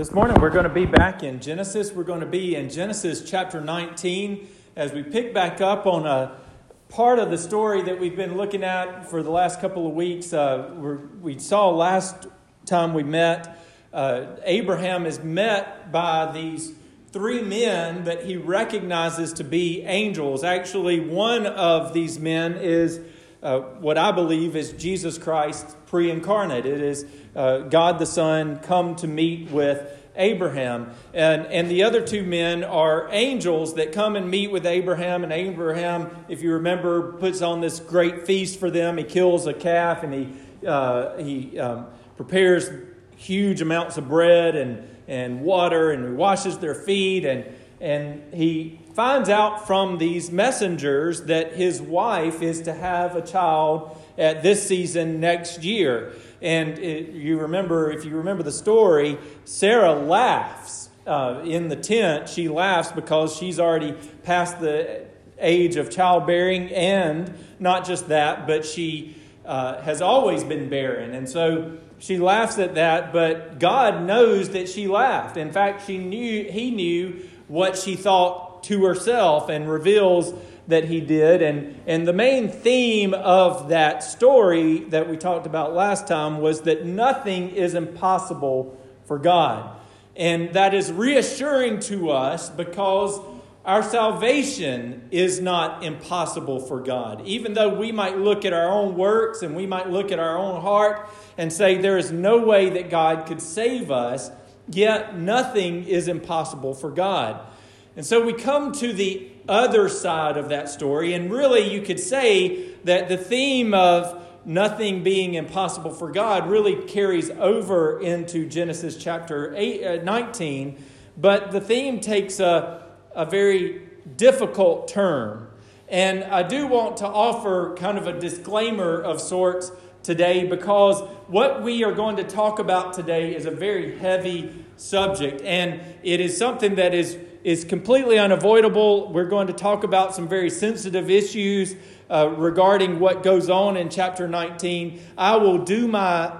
This morning we're going to be back in Genesis. We're going to be in Genesis chapter 19 as we pick back up on a part of the story that we've been looking at for the last couple of weeks. Uh, we saw last time we met, uh, Abraham is met by these three men that he recognizes to be angels. Actually, one of these men is uh, what I believe is Jesus Christ pre incarnate. It is uh, God the Son come to meet with Abraham. And, and the other two men are angels that come and meet with Abraham. And Abraham, if you remember, puts on this great feast for them. He kills a calf and he, uh, he um, prepares huge amounts of bread and, and water and he washes their feet. And, and he finds out from these messengers that his wife is to have a child at this season next year. And it, you remember, if you remember the story, Sarah laughs uh, in the tent. She laughs because she's already past the age of childbearing, and not just that, but she uh, has always been barren. And so she laughs at that, but God knows that she laughed. In fact, she knew, he knew what she thought to herself and reveals that he did. And, and the main theme of that story that we talked about last time was that nothing is impossible for God. And that is reassuring to us because our salvation is not impossible for God. Even though we might look at our own works and we might look at our own heart and say there is no way that God could save us, yet nothing is impossible for God. And so we come to the other side of that story. And really, you could say that the theme of nothing being impossible for God really carries over into Genesis chapter eight, uh, 19. But the theme takes a, a very difficult turn. And I do want to offer kind of a disclaimer of sorts today because what we are going to talk about today is a very heavy subject. And it is something that is is completely unavoidable. We're going to talk about some very sensitive issues uh, regarding what goes on in chapter 19. I will do my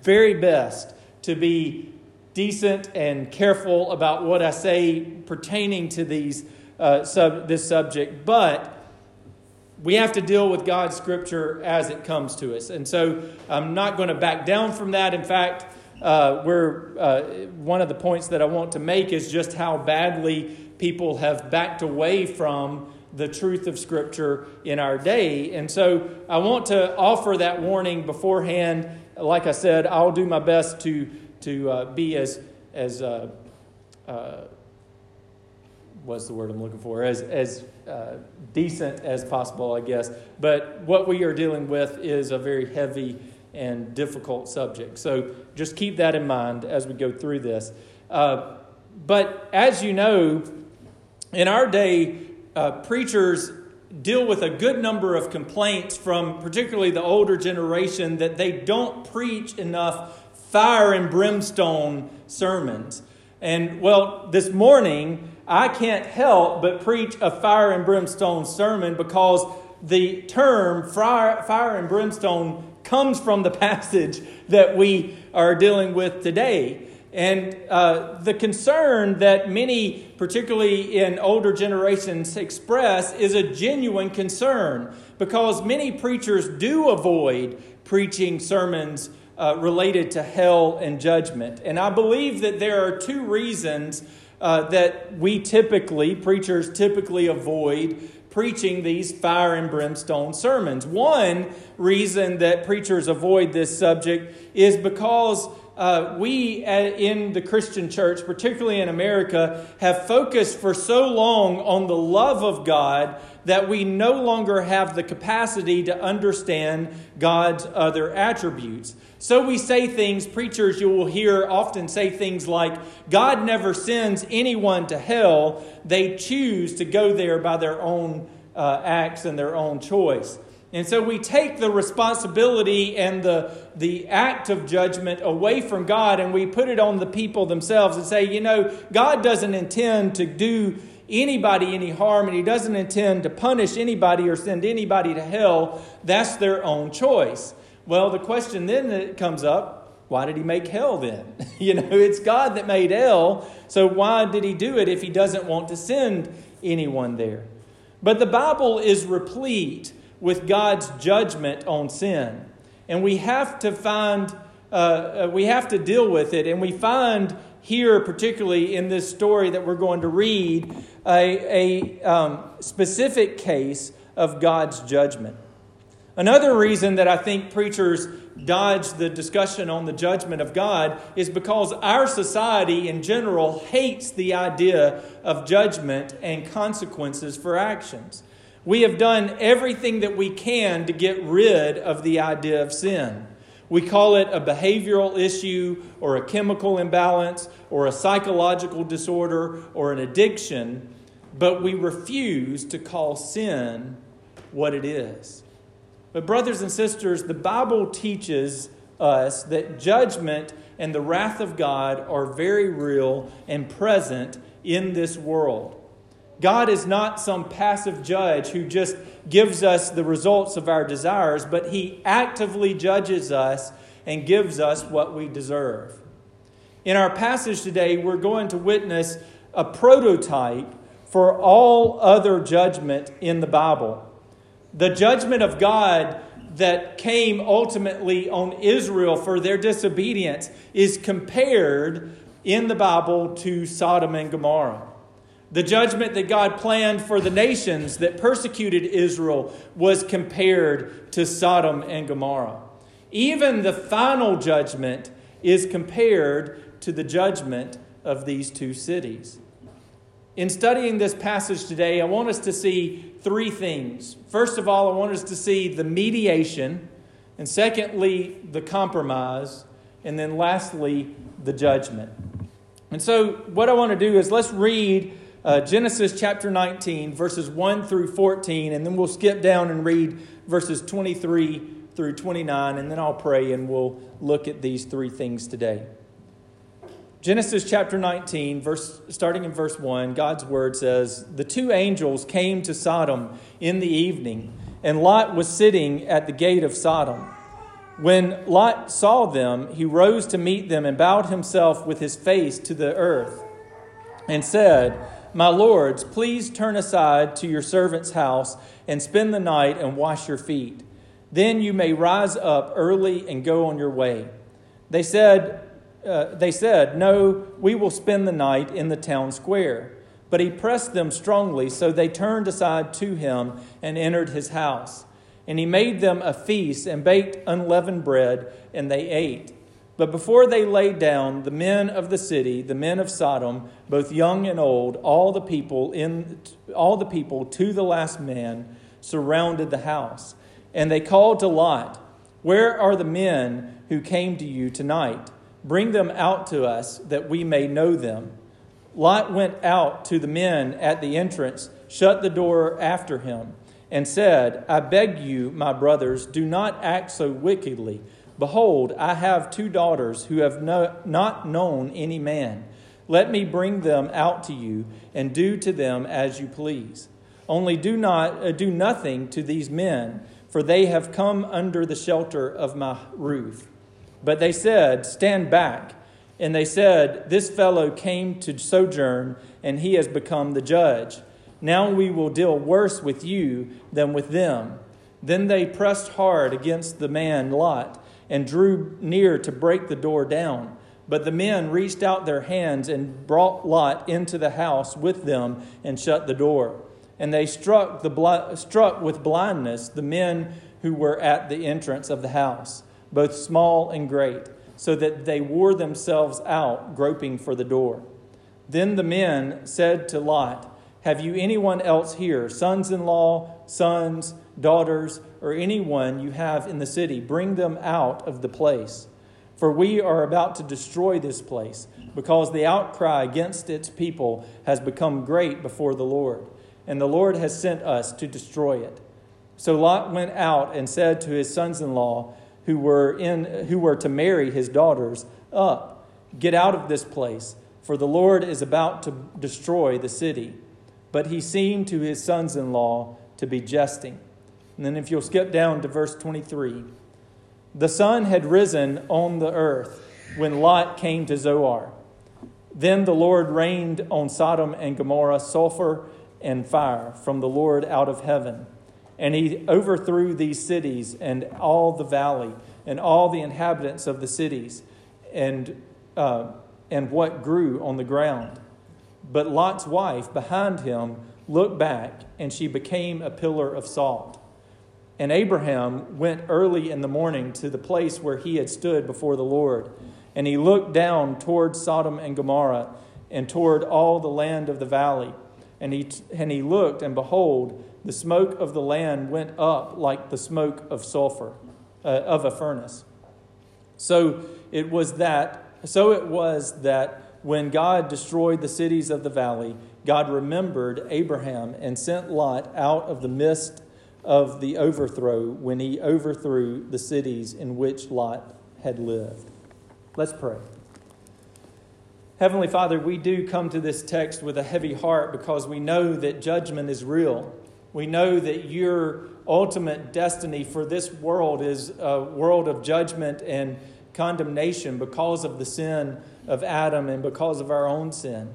very best to be decent and careful about what I say pertaining to these uh, sub, this subject, but we have to deal with God's scripture as it comes to us. And so I'm not going to back down from that. In fact, uh, where uh, one of the points that I want to make is just how badly people have backed away from the truth of Scripture in our day. And so I want to offer that warning beforehand. Like I said, I'll do my best to, to uh, be as, as uh, uh, what's the word I'm looking for, as, as uh, decent as possible, I guess. But what we are dealing with is a very heavy and difficult subject. So just keep that in mind as we go through this. Uh, but as you know, in our day, uh, preachers deal with a good number of complaints from particularly the older generation that they don't preach enough fire and brimstone sermons. And well, this morning, I can't help but preach a fire and brimstone sermon because the term fire, fire and brimstone comes from the passage that we are dealing with today. And uh, the concern that many, particularly in older generations, express is a genuine concern because many preachers do avoid preaching sermons uh, related to hell and judgment. And I believe that there are two reasons uh, that we typically, preachers typically avoid preaching these fire and brimstone sermons. One reason that preachers avoid this subject is because uh, we in the Christian church, particularly in America, have focused for so long on the love of God that we no longer have the capacity to understand God's other attributes. So we say things, preachers you will hear often say things like, God never sends anyone to hell, they choose to go there by their own uh, acts and their own choice. And so we take the responsibility and the, the act of judgment away from God and we put it on the people themselves and say, you know, God doesn't intend to do anybody any harm and He doesn't intend to punish anybody or send anybody to hell. That's their own choice. Well, the question then that comes up why did he make hell then? you know, it's God that made hell, so why did he do it if he doesn't want to send anyone there? But the Bible is replete with God's judgment on sin. And we have to find, uh, uh, we have to deal with it. And we find here, particularly in this story that we're going to read, a, a um, specific case of God's judgment. Another reason that I think preachers dodge the discussion on the judgment of God is because our society in general hates the idea of judgment and consequences for actions. We have done everything that we can to get rid of the idea of sin. We call it a behavioral issue or a chemical imbalance or a psychological disorder or an addiction, but we refuse to call sin what it is. But, brothers and sisters, the Bible teaches us that judgment and the wrath of God are very real and present in this world. God is not some passive judge who just gives us the results of our desires, but He actively judges us and gives us what we deserve. In our passage today, we're going to witness a prototype for all other judgment in the Bible. The judgment of God that came ultimately on Israel for their disobedience is compared in the Bible to Sodom and Gomorrah. The judgment that God planned for the nations that persecuted Israel was compared to Sodom and Gomorrah. Even the final judgment is compared to the judgment of these two cities. In studying this passage today, I want us to see three things. First of all, I want us to see the mediation, and secondly, the compromise, and then lastly, the judgment. And so, what I want to do is let's read uh, Genesis chapter 19, verses 1 through 14, and then we'll skip down and read verses 23 through 29, and then I'll pray and we'll look at these three things today. Genesis chapter 19, verse, starting in verse 1, God's word says The two angels came to Sodom in the evening, and Lot was sitting at the gate of Sodom. When Lot saw them, he rose to meet them and bowed himself with his face to the earth and said, my lords, please turn aside to your servant's house and spend the night and wash your feet. Then you may rise up early and go on your way. They said, uh, they said, No, we will spend the night in the town square. But he pressed them strongly, so they turned aside to him and entered his house. And he made them a feast and baked unleavened bread, and they ate. But before they lay down, the men of the city, the men of Sodom, both young and old, all the people in all the people to the last man surrounded the house. And they called to Lot, "Where are the men who came to you tonight? Bring them out to us that we may know them." Lot went out to the men at the entrance, shut the door after him, and said, "I beg you, my brothers, do not act so wickedly." Behold, I have two daughters who have no, not known any man. Let me bring them out to you, and do to them as you please. Only do not uh, do nothing to these men, for they have come under the shelter of my roof. But they said, Stand back. And they said, This fellow came to sojourn, and he has become the judge. Now we will deal worse with you than with them. Then they pressed hard against the man Lot and drew near to break the door down. But the men reached out their hands and brought Lot into the house with them and shut the door. And they struck, the struck with blindness the men who were at the entrance of the house, both small and great, so that they wore themselves out, groping for the door. Then the men said to Lot, Have you anyone else here, sons in law, sons, daughters, or anyone you have in the city, bring them out of the place. For we are about to destroy this place, because the outcry against its people has become great before the Lord, and the Lord has sent us to destroy it. So Lot went out and said to his sons in law, who were, in, who were to marry his daughters, Up, get out of this place, for the Lord is about to destroy the city. But he seemed to his sons in law to be jesting. And then if you'll skip down to verse 23, The sun had risen on the earth when Lot came to Zoar. Then the Lord rained on Sodom and Gomorrah sulfur and fire from the Lord out of heaven. And he overthrew these cities and all the valley and all the inhabitants of the cities and, uh, and what grew on the ground. But Lot's wife behind him looked back, and she became a pillar of salt. And Abraham went early in the morning to the place where he had stood before the Lord. And he looked down toward Sodom and Gomorrah and toward all the land of the valley. And he, and he looked, and behold, the smoke of the land went up like the smoke of sulfur, uh, of a furnace. So it was that, so it was that when God destroyed the cities of the valley, God remembered Abraham and sent Lot out of the midst of the overthrow when he overthrew the cities in which Lot had lived. Let's pray. Heavenly Father, we do come to this text with a heavy heart because we know that judgment is real. We know that your ultimate destiny for this world is a world of judgment and condemnation because of the sin of Adam and because of our own sin.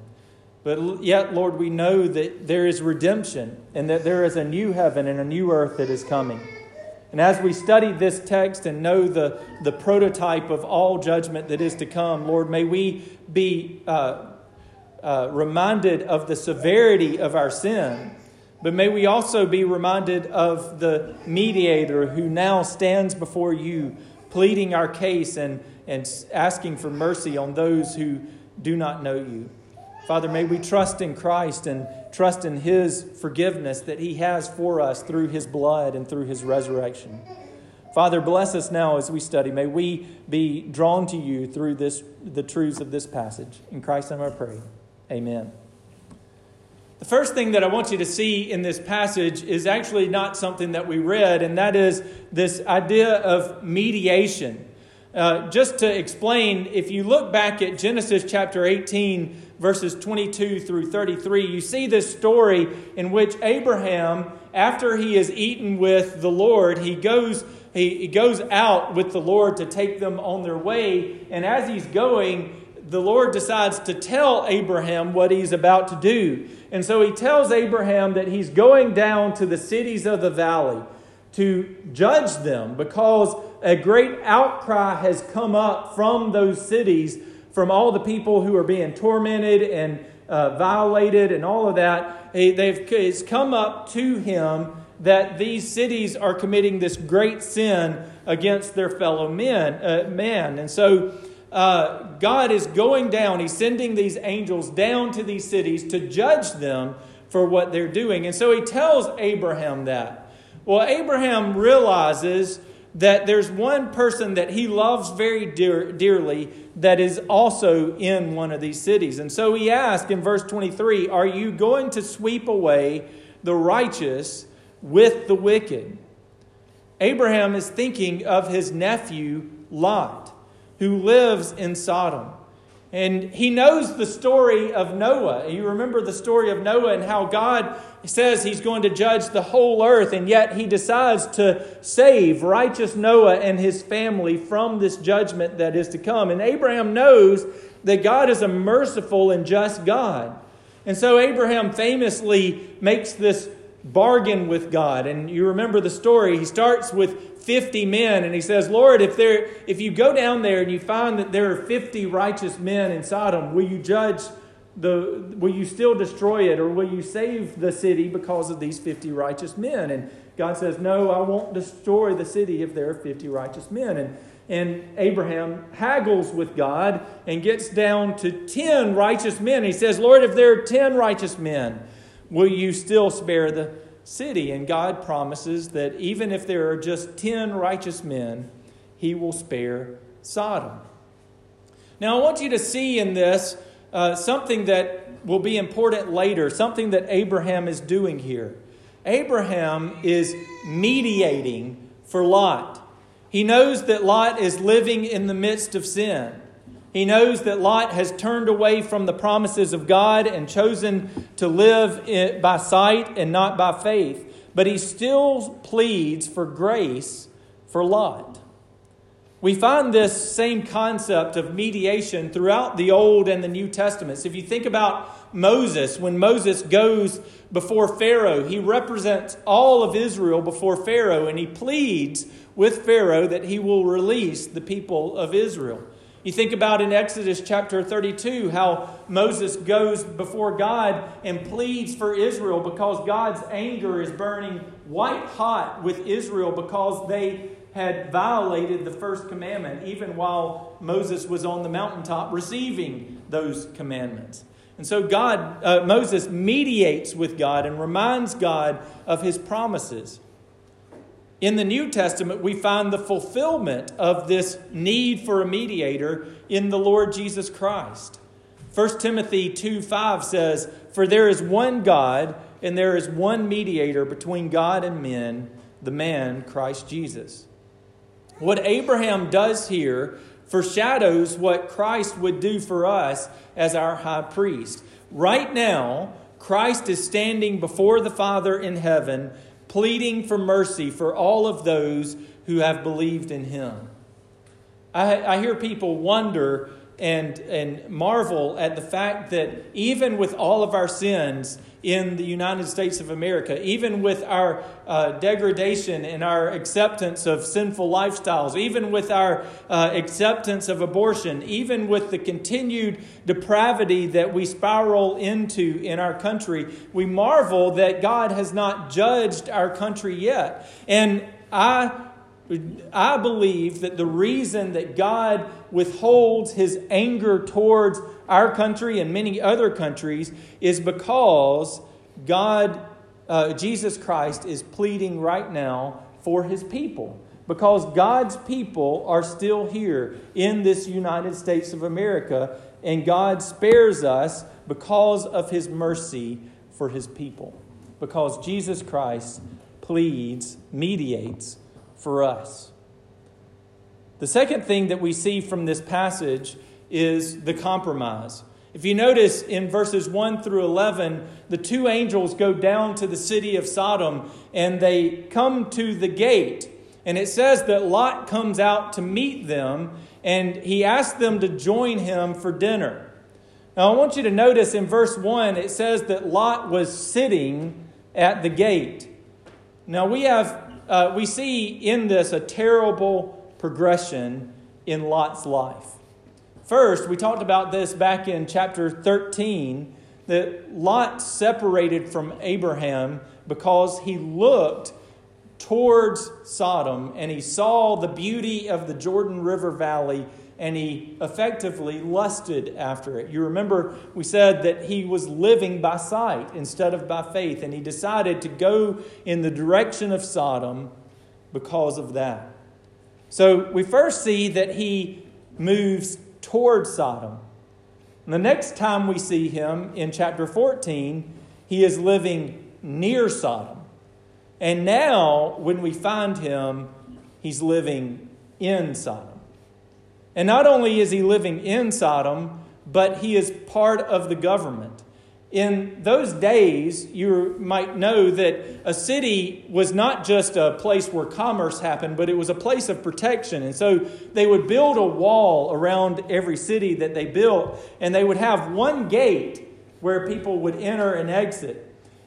But yet, Lord, we know that there is redemption and that there is a new heaven and a new earth that is coming. And as we study this text and know the, the prototype of all judgment that is to come, Lord, may we be uh, uh, reminded of the severity of our sin, but may we also be reminded of the mediator who now stands before you, pleading our case and, and asking for mercy on those who do not know you. Father, may we trust in Christ and trust in His forgiveness that He has for us through His blood and through His resurrection. Father, bless us now as we study. May we be drawn to you through this, the truths of this passage. In Christ's name I pray. Amen. The first thing that I want you to see in this passage is actually not something that we read, and that is this idea of mediation. Uh, just to explain, if you look back at Genesis chapter 18, verses 22 through 33, you see this story in which Abraham, after he is eaten with the Lord, he goes, he, he goes out with the Lord to take them on their way. And as he's going, the Lord decides to tell Abraham what he's about to do. And so he tells Abraham that he's going down to the cities of the valley to judge them because a great outcry has come up from those cities from all the people who are being tormented and uh, violated and all of that. They've, it's come up to him that these cities are committing this great sin against their fellow men, uh, man. And so uh, God is going down, He's sending these angels down to these cities to judge them for what they're doing. And so He tells Abraham that. Well, Abraham realizes that there's one person that he loves very dear, dearly that is also in one of these cities. And so he asked in verse 23 Are you going to sweep away the righteous with the wicked? Abraham is thinking of his nephew Lot, who lives in Sodom. And he knows the story of Noah. You remember the story of Noah and how God says he's going to judge the whole earth, and yet he decides to save righteous Noah and his family from this judgment that is to come. And Abraham knows that God is a merciful and just God. And so Abraham famously makes this bargain with God. And you remember the story. He starts with 50 men and he says, Lord, if there if you go down there and you find that there are 50 righteous men in Sodom, will you judge the will you still destroy it or will you save the city because of these 50 righteous men? And God says, No, I won't destroy the city if there are 50 righteous men. And and Abraham haggles with God and gets down to 10 righteous men. He says, Lord, if there are 10 righteous men, will you still spare the city. And God promises that even if there are just 10 righteous men, he will spare Sodom. Now, I want you to see in this uh, something that will be important later, something that Abraham is doing here. Abraham is mediating for Lot. He knows that Lot is living in the midst of sin. He knows that Lot has turned away from the promises of God and chosen to live by sight and not by faith, but he still pleads for grace for Lot. We find this same concept of mediation throughout the Old and the New Testaments. If you think about Moses, when Moses goes before Pharaoh, he represents all of Israel before Pharaoh and he pleads with Pharaoh that he will release the people of Israel. You think about in Exodus chapter 32 how Moses goes before God and pleads for Israel because God's anger is burning white hot with Israel because they had violated the first commandment, even while Moses was on the mountaintop receiving those commandments. And so God, uh, Moses mediates with God and reminds God of his promises. In the New Testament, we find the fulfillment of this need for a mediator in the Lord Jesus Christ. 1 Timothy 2 5 says, For there is one God, and there is one mediator between God and men, the man Christ Jesus. What Abraham does here foreshadows what Christ would do for us as our high priest. Right now, Christ is standing before the Father in heaven, pleading for mercy for all of those who have believed in him. I, I hear people wonder and, and marvel at the fact that even with all of our sins in the United States of America, even with our uh, degradation and our acceptance of sinful lifestyles, even with our uh, acceptance of abortion, even with the continued depravity that we spiral into in our country, we marvel that God has not judged our country yet. And I I believe that the reason that God withholds his anger towards our country and many other countries is because God, uh, Jesus Christ, is pleading right now for his people. Because God's people are still here in this United States of America, and God spares us because of his mercy for his people. Because Jesus Christ pleads, mediates for us. The second thing that we see from this passage is the compromise. If you notice in verses 1 through 11, the two angels go down to the city of Sodom and they come to the gate. And it says that Lot comes out to meet them and he asks them to join him for dinner. Now, I want you to notice in verse 1, it says that Lot was sitting at the gate. Now, we have uh, we see in this a terrible progression in Lot's life. First, we talked about this back in chapter 13 that Lot separated from Abraham because he looked towards Sodom and he saw the beauty of the Jordan River Valley and he effectively lusted after it. You remember we said that he was living by sight instead of by faith, and he decided to go in the direction of Sodom because of that. So we first see that he moves towards Sodom. And the next time we see him in chapter 14, he is living near Sodom. And now, when we find him, he's living in Sodom. And not only is he living in Sodom, but he is part of the government. In those days, you might know that a city was not just a place where commerce happened, but it was a place of protection. And so they would build a wall around every city that they built, and they would have one gate where people would enter and exit.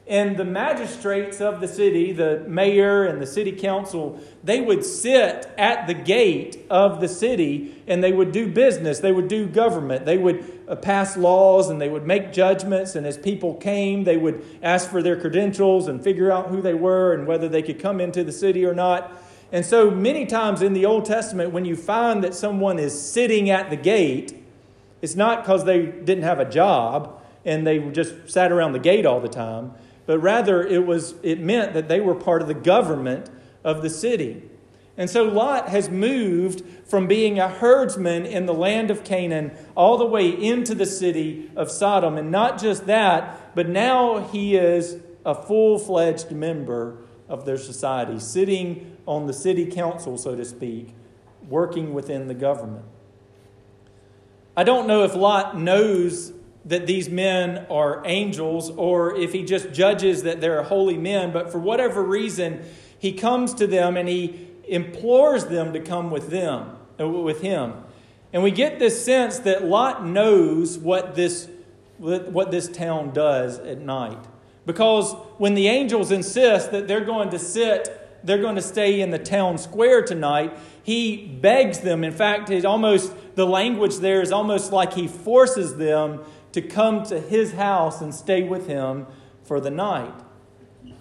And the magistrates of the city, the mayor and the city council, they would sit at the gate of the city and they would do business. They would do government. They would uh, pass laws and they would make judgments. And as people came, they would ask for their credentials and figure out who they were and whether they could come into the city or not. And so, many times in the Old Testament, when you find that someone is sitting at the gate, it's not because they didn't have a job and they just sat around the gate all the time but rather it was it meant that they were part of the government of the city. And so Lot has moved from being a herdsman in the land of Canaan all the way into the city of Sodom. And not just that, but now he is a full fledged member of their society, sitting on the city council, so to speak, working within the government. I don't know if Lot knows that these men are angels or if he just judges that they're holy men, but for whatever reason, he comes to them and he implores them to come with them. uh, with him. And we get this sense that Lot knows what this, what this town does at night. Because when the angels insist that they're going to sit, they're going to stay in the town square tonight, he begs them. In fact, it's almost the language there is almost like he forces them to come to his house and stay with him for the night.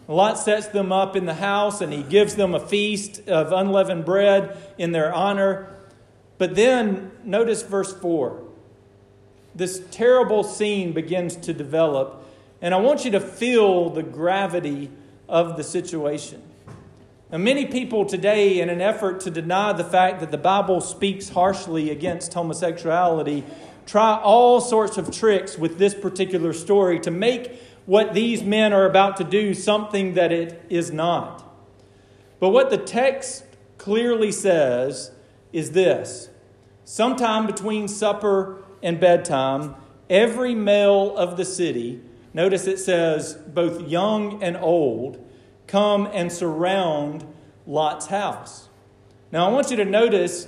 Lot sets them up in the house and he gives them a feast of unleavened bread in their honor. But then notice verse 4. This terrible scene begins to develop, and I want you to feel the gravity of the situation. Now, many people today, in an effort to deny the fact that the Bible speaks harshly against homosexuality, try all sorts of tricks with this particular story to make what these men are about to do something that it is not. But what the text clearly says is this sometime between supper and bedtime, every male of the city, notice it says both young and old, come and surround Lot's house. Now I want you to notice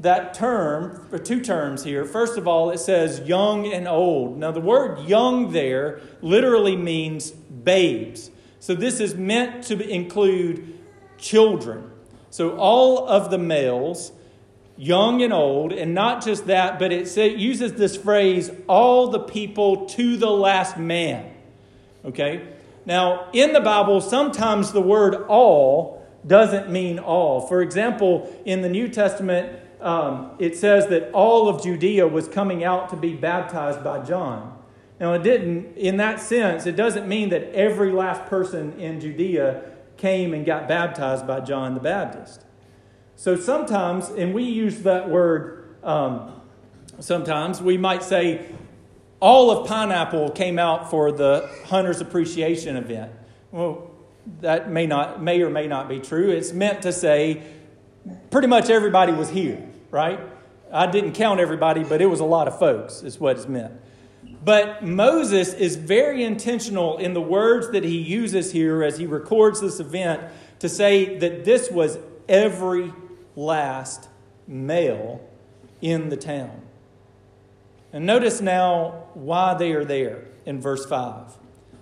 that term, or two terms here. First of all, it says young and old. Now, the word young there literally means babes. So, this is meant to include children. So, all of the males, young and old, and not just that, but it uses this phrase, all the people to the last man. Okay? Now, in the Bible, sometimes the word all doesn't mean all. For example, in the New Testament, um, it says that all of Judea was coming out to be baptized by John. Now, it didn't, in that sense, it doesn't mean that every last person in Judea came and got baptized by John the Baptist. So sometimes, and we use that word um, sometimes, we might say all of Pineapple came out for the Hunters Appreciation event. Well, that may, not, may or may not be true. It's meant to say pretty much everybody was here right? I didn't count everybody, but it was a lot of folks, is what it's meant. But Moses is very intentional in the words that he uses here as he records this event to say that this was every last male in the town. And notice now why they are there in verse 5.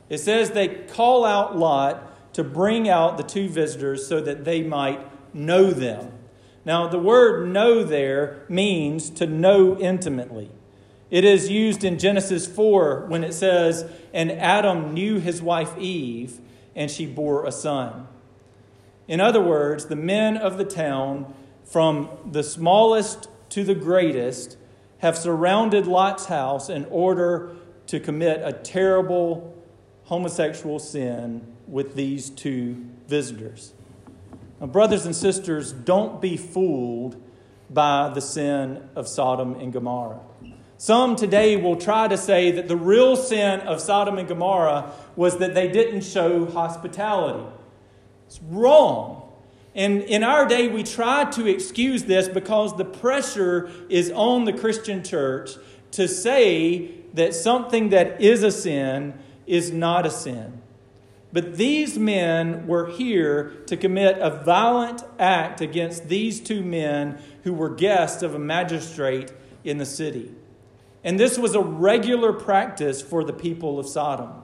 It says they call out Lot to bring out the two visitors so that they might know them. Now, the word know there means to know intimately. It is used in Genesis 4 when it says, And Adam knew his wife Eve, and she bore a son. In other words, the men of the town, from the smallest to the greatest, have surrounded Lot's house in order to commit a terrible homosexual sin with these two visitors. Now, brothers and sisters, don't be fooled by the sin of Sodom and Gomorrah. Some today will try to say that the real sin of Sodom and Gomorrah was that they didn't show hospitality. It's wrong. And in our day, we try to excuse this because the pressure is on the Christian church to say that something that is a sin is not a sin. But these men were here to commit a violent act against these two men who were guests of a magistrate in the city. And this was a regular practice for the people of Sodom.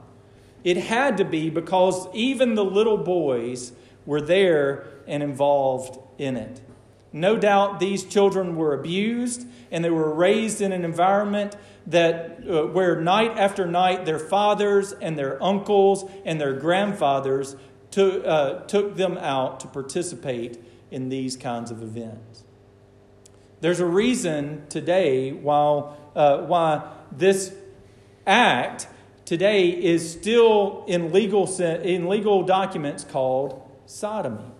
It had to be because even the little boys were there and involved in it. No doubt these children were abused and they were raised in an environment that uh, where night after night their fathers and their uncles and their grandfathers to, uh, took them out to participate in these kinds of events. There's a reason today while, uh, why this act today is still in legal, in legal documents called sodomy.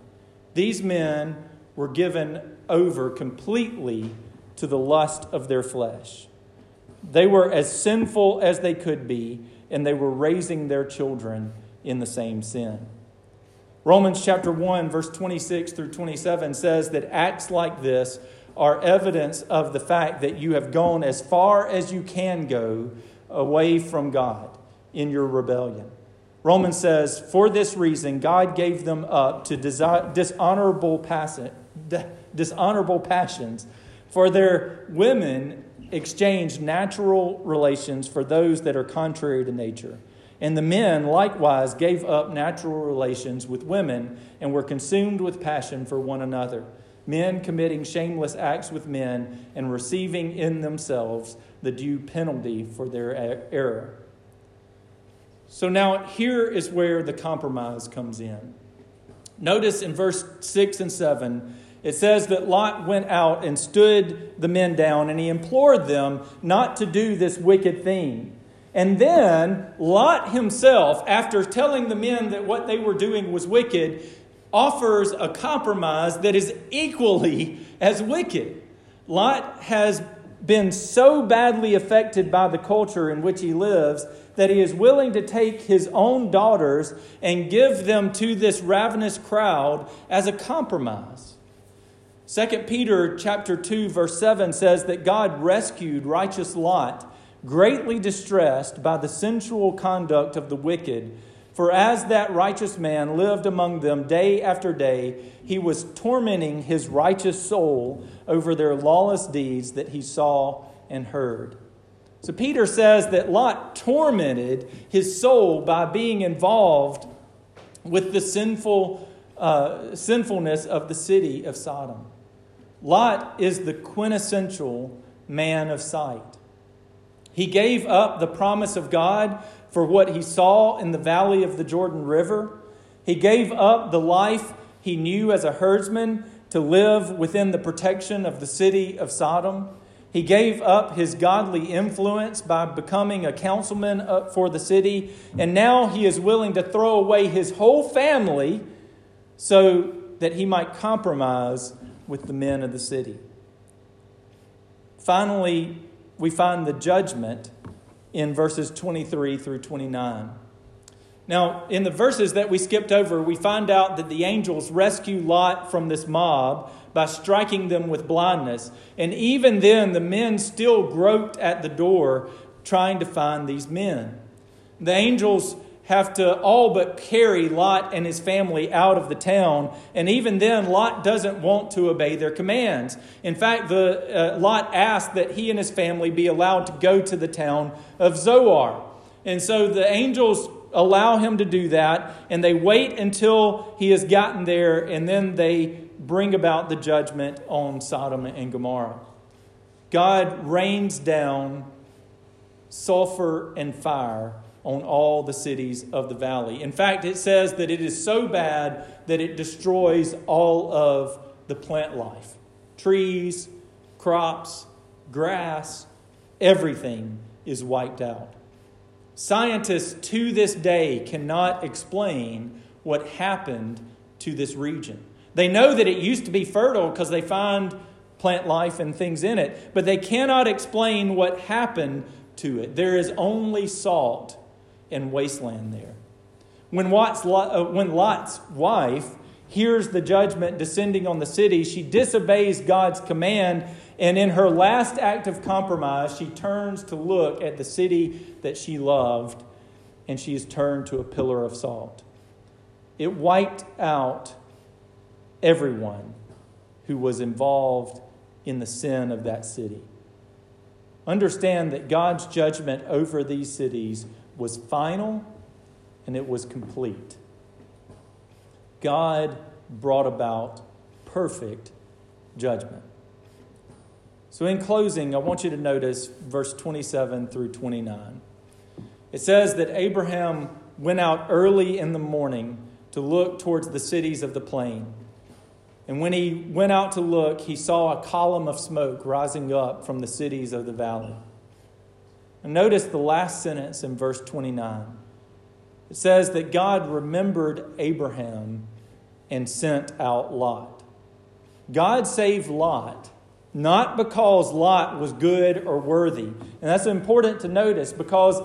These men were given over completely to the lust of their flesh. They were as sinful as they could be, and they were raising their children in the same sin. Romans chapter 1, verse 26 through 27 says that acts like this are evidence of the fact that you have gone as far as you can go away from God in your rebellion. Romans says, For this reason, God gave them up to dishonorable dishonorable passions, for their women exchanged natural relations for those that are contrary to nature. And the men likewise gave up natural relations with women and were consumed with passion for one another, men committing shameless acts with men and receiving in themselves the due penalty for their error. So now here is where the compromise comes in. Notice in verse 6 and 7 it says that Lot went out and stood the men down, and he implored them not to do this wicked thing. And then Lot himself, after telling the men that what they were doing was wicked, offers a compromise that is equally as wicked. Lot has been so badly affected by the culture in which he lives that he is willing to take his own daughters and give them to this ravenous crowd as a compromise. 2 Peter chapter 2 verse 7 says that God rescued righteous Lot, greatly distressed by the sensual conduct of the wicked. For as that righteous man lived among them day after day, he was tormenting his righteous soul over their lawless deeds that he saw and heard. So Peter says that Lot tormented his soul by being involved with the sinful uh, sinfulness of the city of Sodom. Lot is the quintessential man of sight. He gave up the promise of God for what he saw in the valley of the Jordan River. He gave up the life he knew as a herdsman to live within the protection of the city of Sodom. He gave up his godly influence by becoming a councilman for the city, and now he is willing to throw away his whole family so that he might compromise with the men of the city. Finally, we find the judgment in verses 23 through 29. Now, in the verses that we skipped over, we find out that the angels rescue Lot from this mob by striking them with blindness. And even then, the men still groped at the door trying to find these men. The angels have to all but carry Lot and his family out of the town. And even then, Lot doesn't want to obey their commands. In fact, the, uh, Lot asked that he and his family be allowed to go to the town of Zoar. And so the angels allow him to do that, and they wait until he has gotten there, and then they bring about the judgment on Sodom and Gomorrah. God rains down sulfur and fire on all the cities of the valley. In fact, it says that it is so bad that it destroys all of the plant life trees, crops, grass, everything is wiped out. Scientists to this day cannot explain what happened to this region. They know that it used to be fertile because they find plant life and things in it, but they cannot explain what happened to it. There is only salt and wasteland there. When, Lot's, uh, when Lot's wife hears the judgment descending on the city, she disobeys God's command, and in her last act of compromise, she turns to look at the city that she loved, and she is turned to a pillar of salt. It wiped out everyone who was involved in the sin of that city. Understand that God's judgment over these cities was final and it was complete. God brought about perfect judgment. So, in closing, I want you to notice verse 27 through 29. It says that Abraham went out early in the morning to look towards the cities of the plain. And when he went out to look, he saw a column of smoke rising up from the cities of the valley. And notice the last sentence in verse 29. It says that God remembered Abraham and sent out Lot. God saved Lot, not because Lot was good or worthy. And that's important to notice because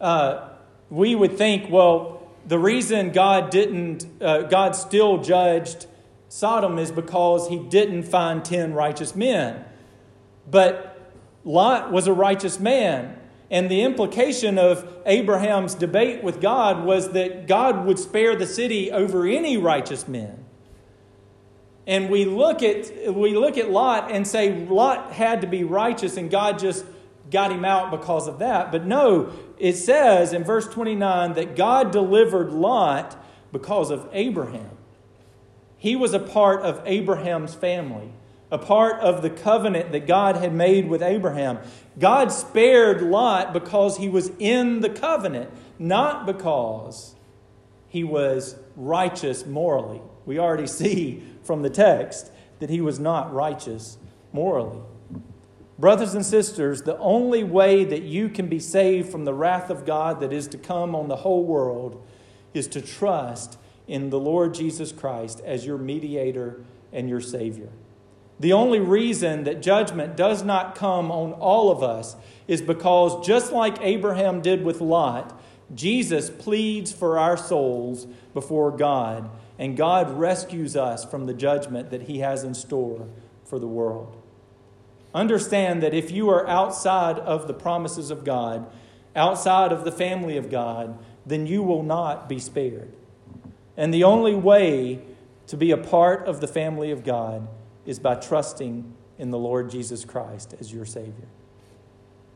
uh, we would think, well, the reason God didn't, uh, God still judged Sodom is because he didn't find 10 righteous men. But Lot was a righteous man. And the implication of Abraham's debate with God was that God would spare the city over any righteous men. And we look at we look at Lot and say Lot had to be righteous and God just got him out because of that. But no, it says in verse 29 that God delivered Lot because of Abraham. He was a part of Abraham's family, a part of the covenant that God had made with Abraham. God spared Lot because he was in the covenant, not because he was righteous morally. We already see from the text that he was not righteous morally. Brothers and sisters, the only way that you can be saved from the wrath of God that is to come on the whole world is to trust in the Lord Jesus Christ as your mediator and your Savior. The only reason that judgment does not come on all of us is because, just like Abraham did with Lot, Jesus pleads for our souls before God, and God rescues us from the judgment that He has in store for the world. Understand that if you are outside of the promises of God, outside of the family of God, then you will not be spared. And the only way to be a part of the family of God is by trusting in the Lord Jesus Christ as your Savior.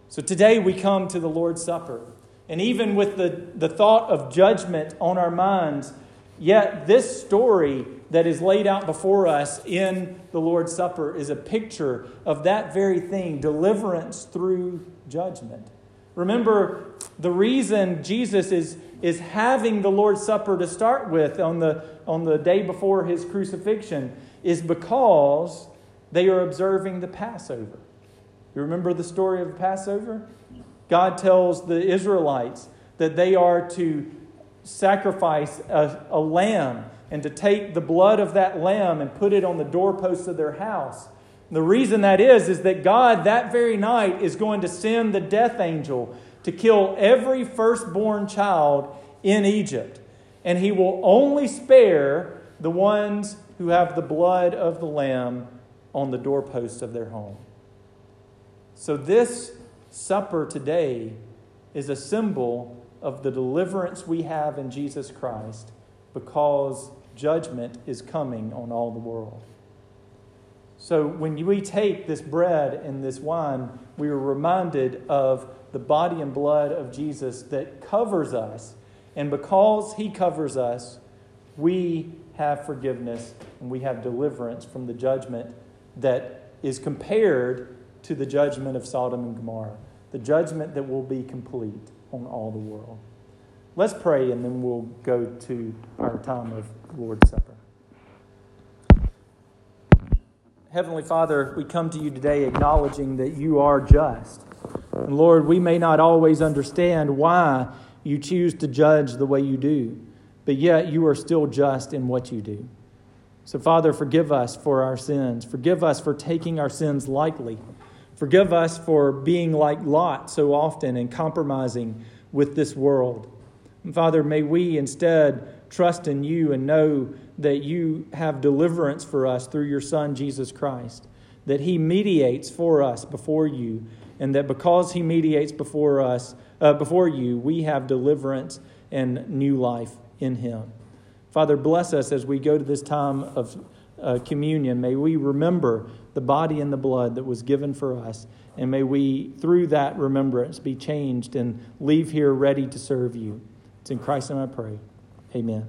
So today we come to the Lord's Supper. And even with the, the thought of judgment on our minds, yet this story that is laid out before us in the Lord's Supper is a picture of that very thing deliverance through judgment. Remember, the reason Jesus is, is having the Lord's Supper to start with on the, on the day before his crucifixion is because they are observing the Passover. You remember the story of Passover? God tells the Israelites that they are to sacrifice a, a lamb and to take the blood of that lamb and put it on the doorposts of their house. And the reason that is, is that God that very night is going to send the death angel to kill every firstborn child in Egypt. And he will only spare the ones who have the blood of the lamb on the doorposts of their home. So, this supper today is a symbol of the deliverance we have in Jesus Christ because judgment is coming on all the world. So when we take this bread and this wine, we are reminded of the body and blood of Jesus that covers us. And because he covers us, we have forgiveness and we have deliverance from the judgment that is compared to the judgment of Sodom and Gomorrah, the judgment that will be complete on all the world. Let's pray and then we'll go to our time of Lord's Supper. Heavenly Father, we come to you today acknowledging that you are just. And Lord, we may not always understand why you choose to judge the way you do, but yet you are still just in what you do. So, Father, forgive us for our sins. Forgive us for taking our sins lightly. Forgive us for being like Lot so often and compromising with this world. And Father, may we instead trust in you and know that you have deliverance for us through your Son, Jesus Christ, that he mediates for us before you, and that because he mediates before us, uh, before you, we have deliverance and new life in him. Father, bless us as we go to this time of uh, communion. May we remember the body and the blood that was given for us, and may we, through that remembrance, be changed and leave here ready to serve you. It's in Christ's name I pray. Amen.